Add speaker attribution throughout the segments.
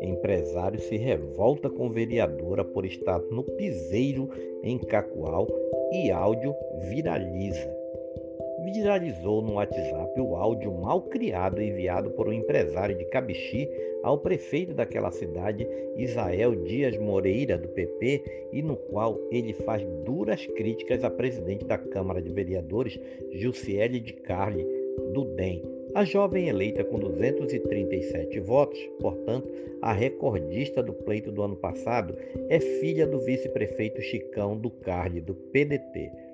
Speaker 1: Empresário se revolta com vereadora por estar no piseiro em Cacoal e áudio viraliza viralizou no WhatsApp o áudio mal criado enviado por um empresário de Cabixi ao prefeito daquela cidade, Isael Dias Moreira, do PP, e no qual ele faz duras críticas à presidente da Câmara de Vereadores, Jussiele de Carli, do DEM. A jovem eleita com 237 votos, portanto, a recordista do pleito do ano passado, é filha do vice-prefeito Chicão do Carli, do PDT.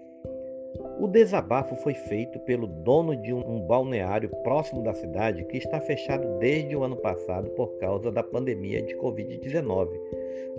Speaker 1: O desabafo foi feito pelo dono de um balneário próximo da cidade que está fechado desde o ano passado por causa da pandemia de Covid-19.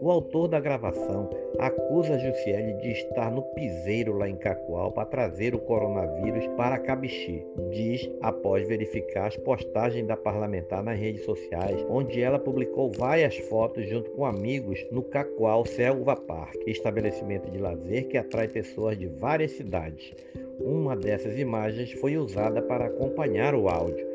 Speaker 1: O autor da gravação acusa Jussiele de estar no piseiro lá em Cacoal para trazer o coronavírus para Cabixi, diz após verificar as postagens da parlamentar nas redes sociais, onde ela publicou várias fotos junto com amigos no Cacoal Selva Park, estabelecimento de lazer que atrai pessoas de várias cidades. Uma dessas imagens foi usada para acompanhar o áudio.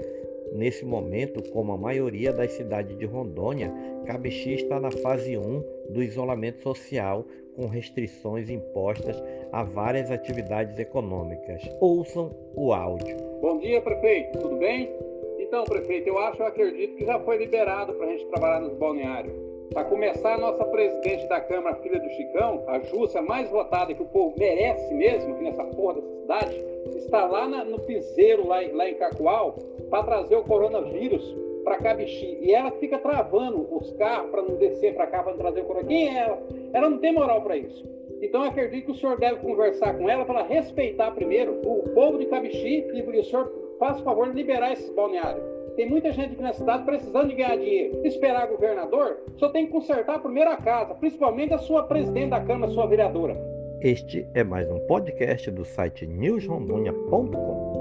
Speaker 1: Nesse momento, como a maioria das cidades de Rondônia, Cabixi está na fase 1 do isolamento social, com restrições impostas a várias atividades econômicas. Ouçam o áudio.
Speaker 2: Bom dia, prefeito. Tudo bem? Então, prefeito, eu acho, eu acredito que já foi liberado para a gente trabalhar nos balneários. Para começar, a nossa presidente da Câmara, filha do Chicão, a Júcia, mais votada que o povo merece mesmo, aqui nessa porra dessa cidade, está lá na, no piseiro, lá, lá em Cacoal, para trazer o coronavírus para Cabixi. E ela fica travando os carros para não descer para cá para trazer o coronavírus. Quem é ela? Ela não tem moral para isso. Então acredito que o senhor deve conversar com ela para respeitar primeiro o povo de Cabixi e o senhor faça o favor de liberar esses balneários. Tem muita gente aqui na cidade precisando de ganhar dinheiro. Esperar governador, só tem que consertar a casa, principalmente a sua presidente da Câmara, sua vereadora.
Speaker 1: Este é mais um podcast do site newsrondônia.com.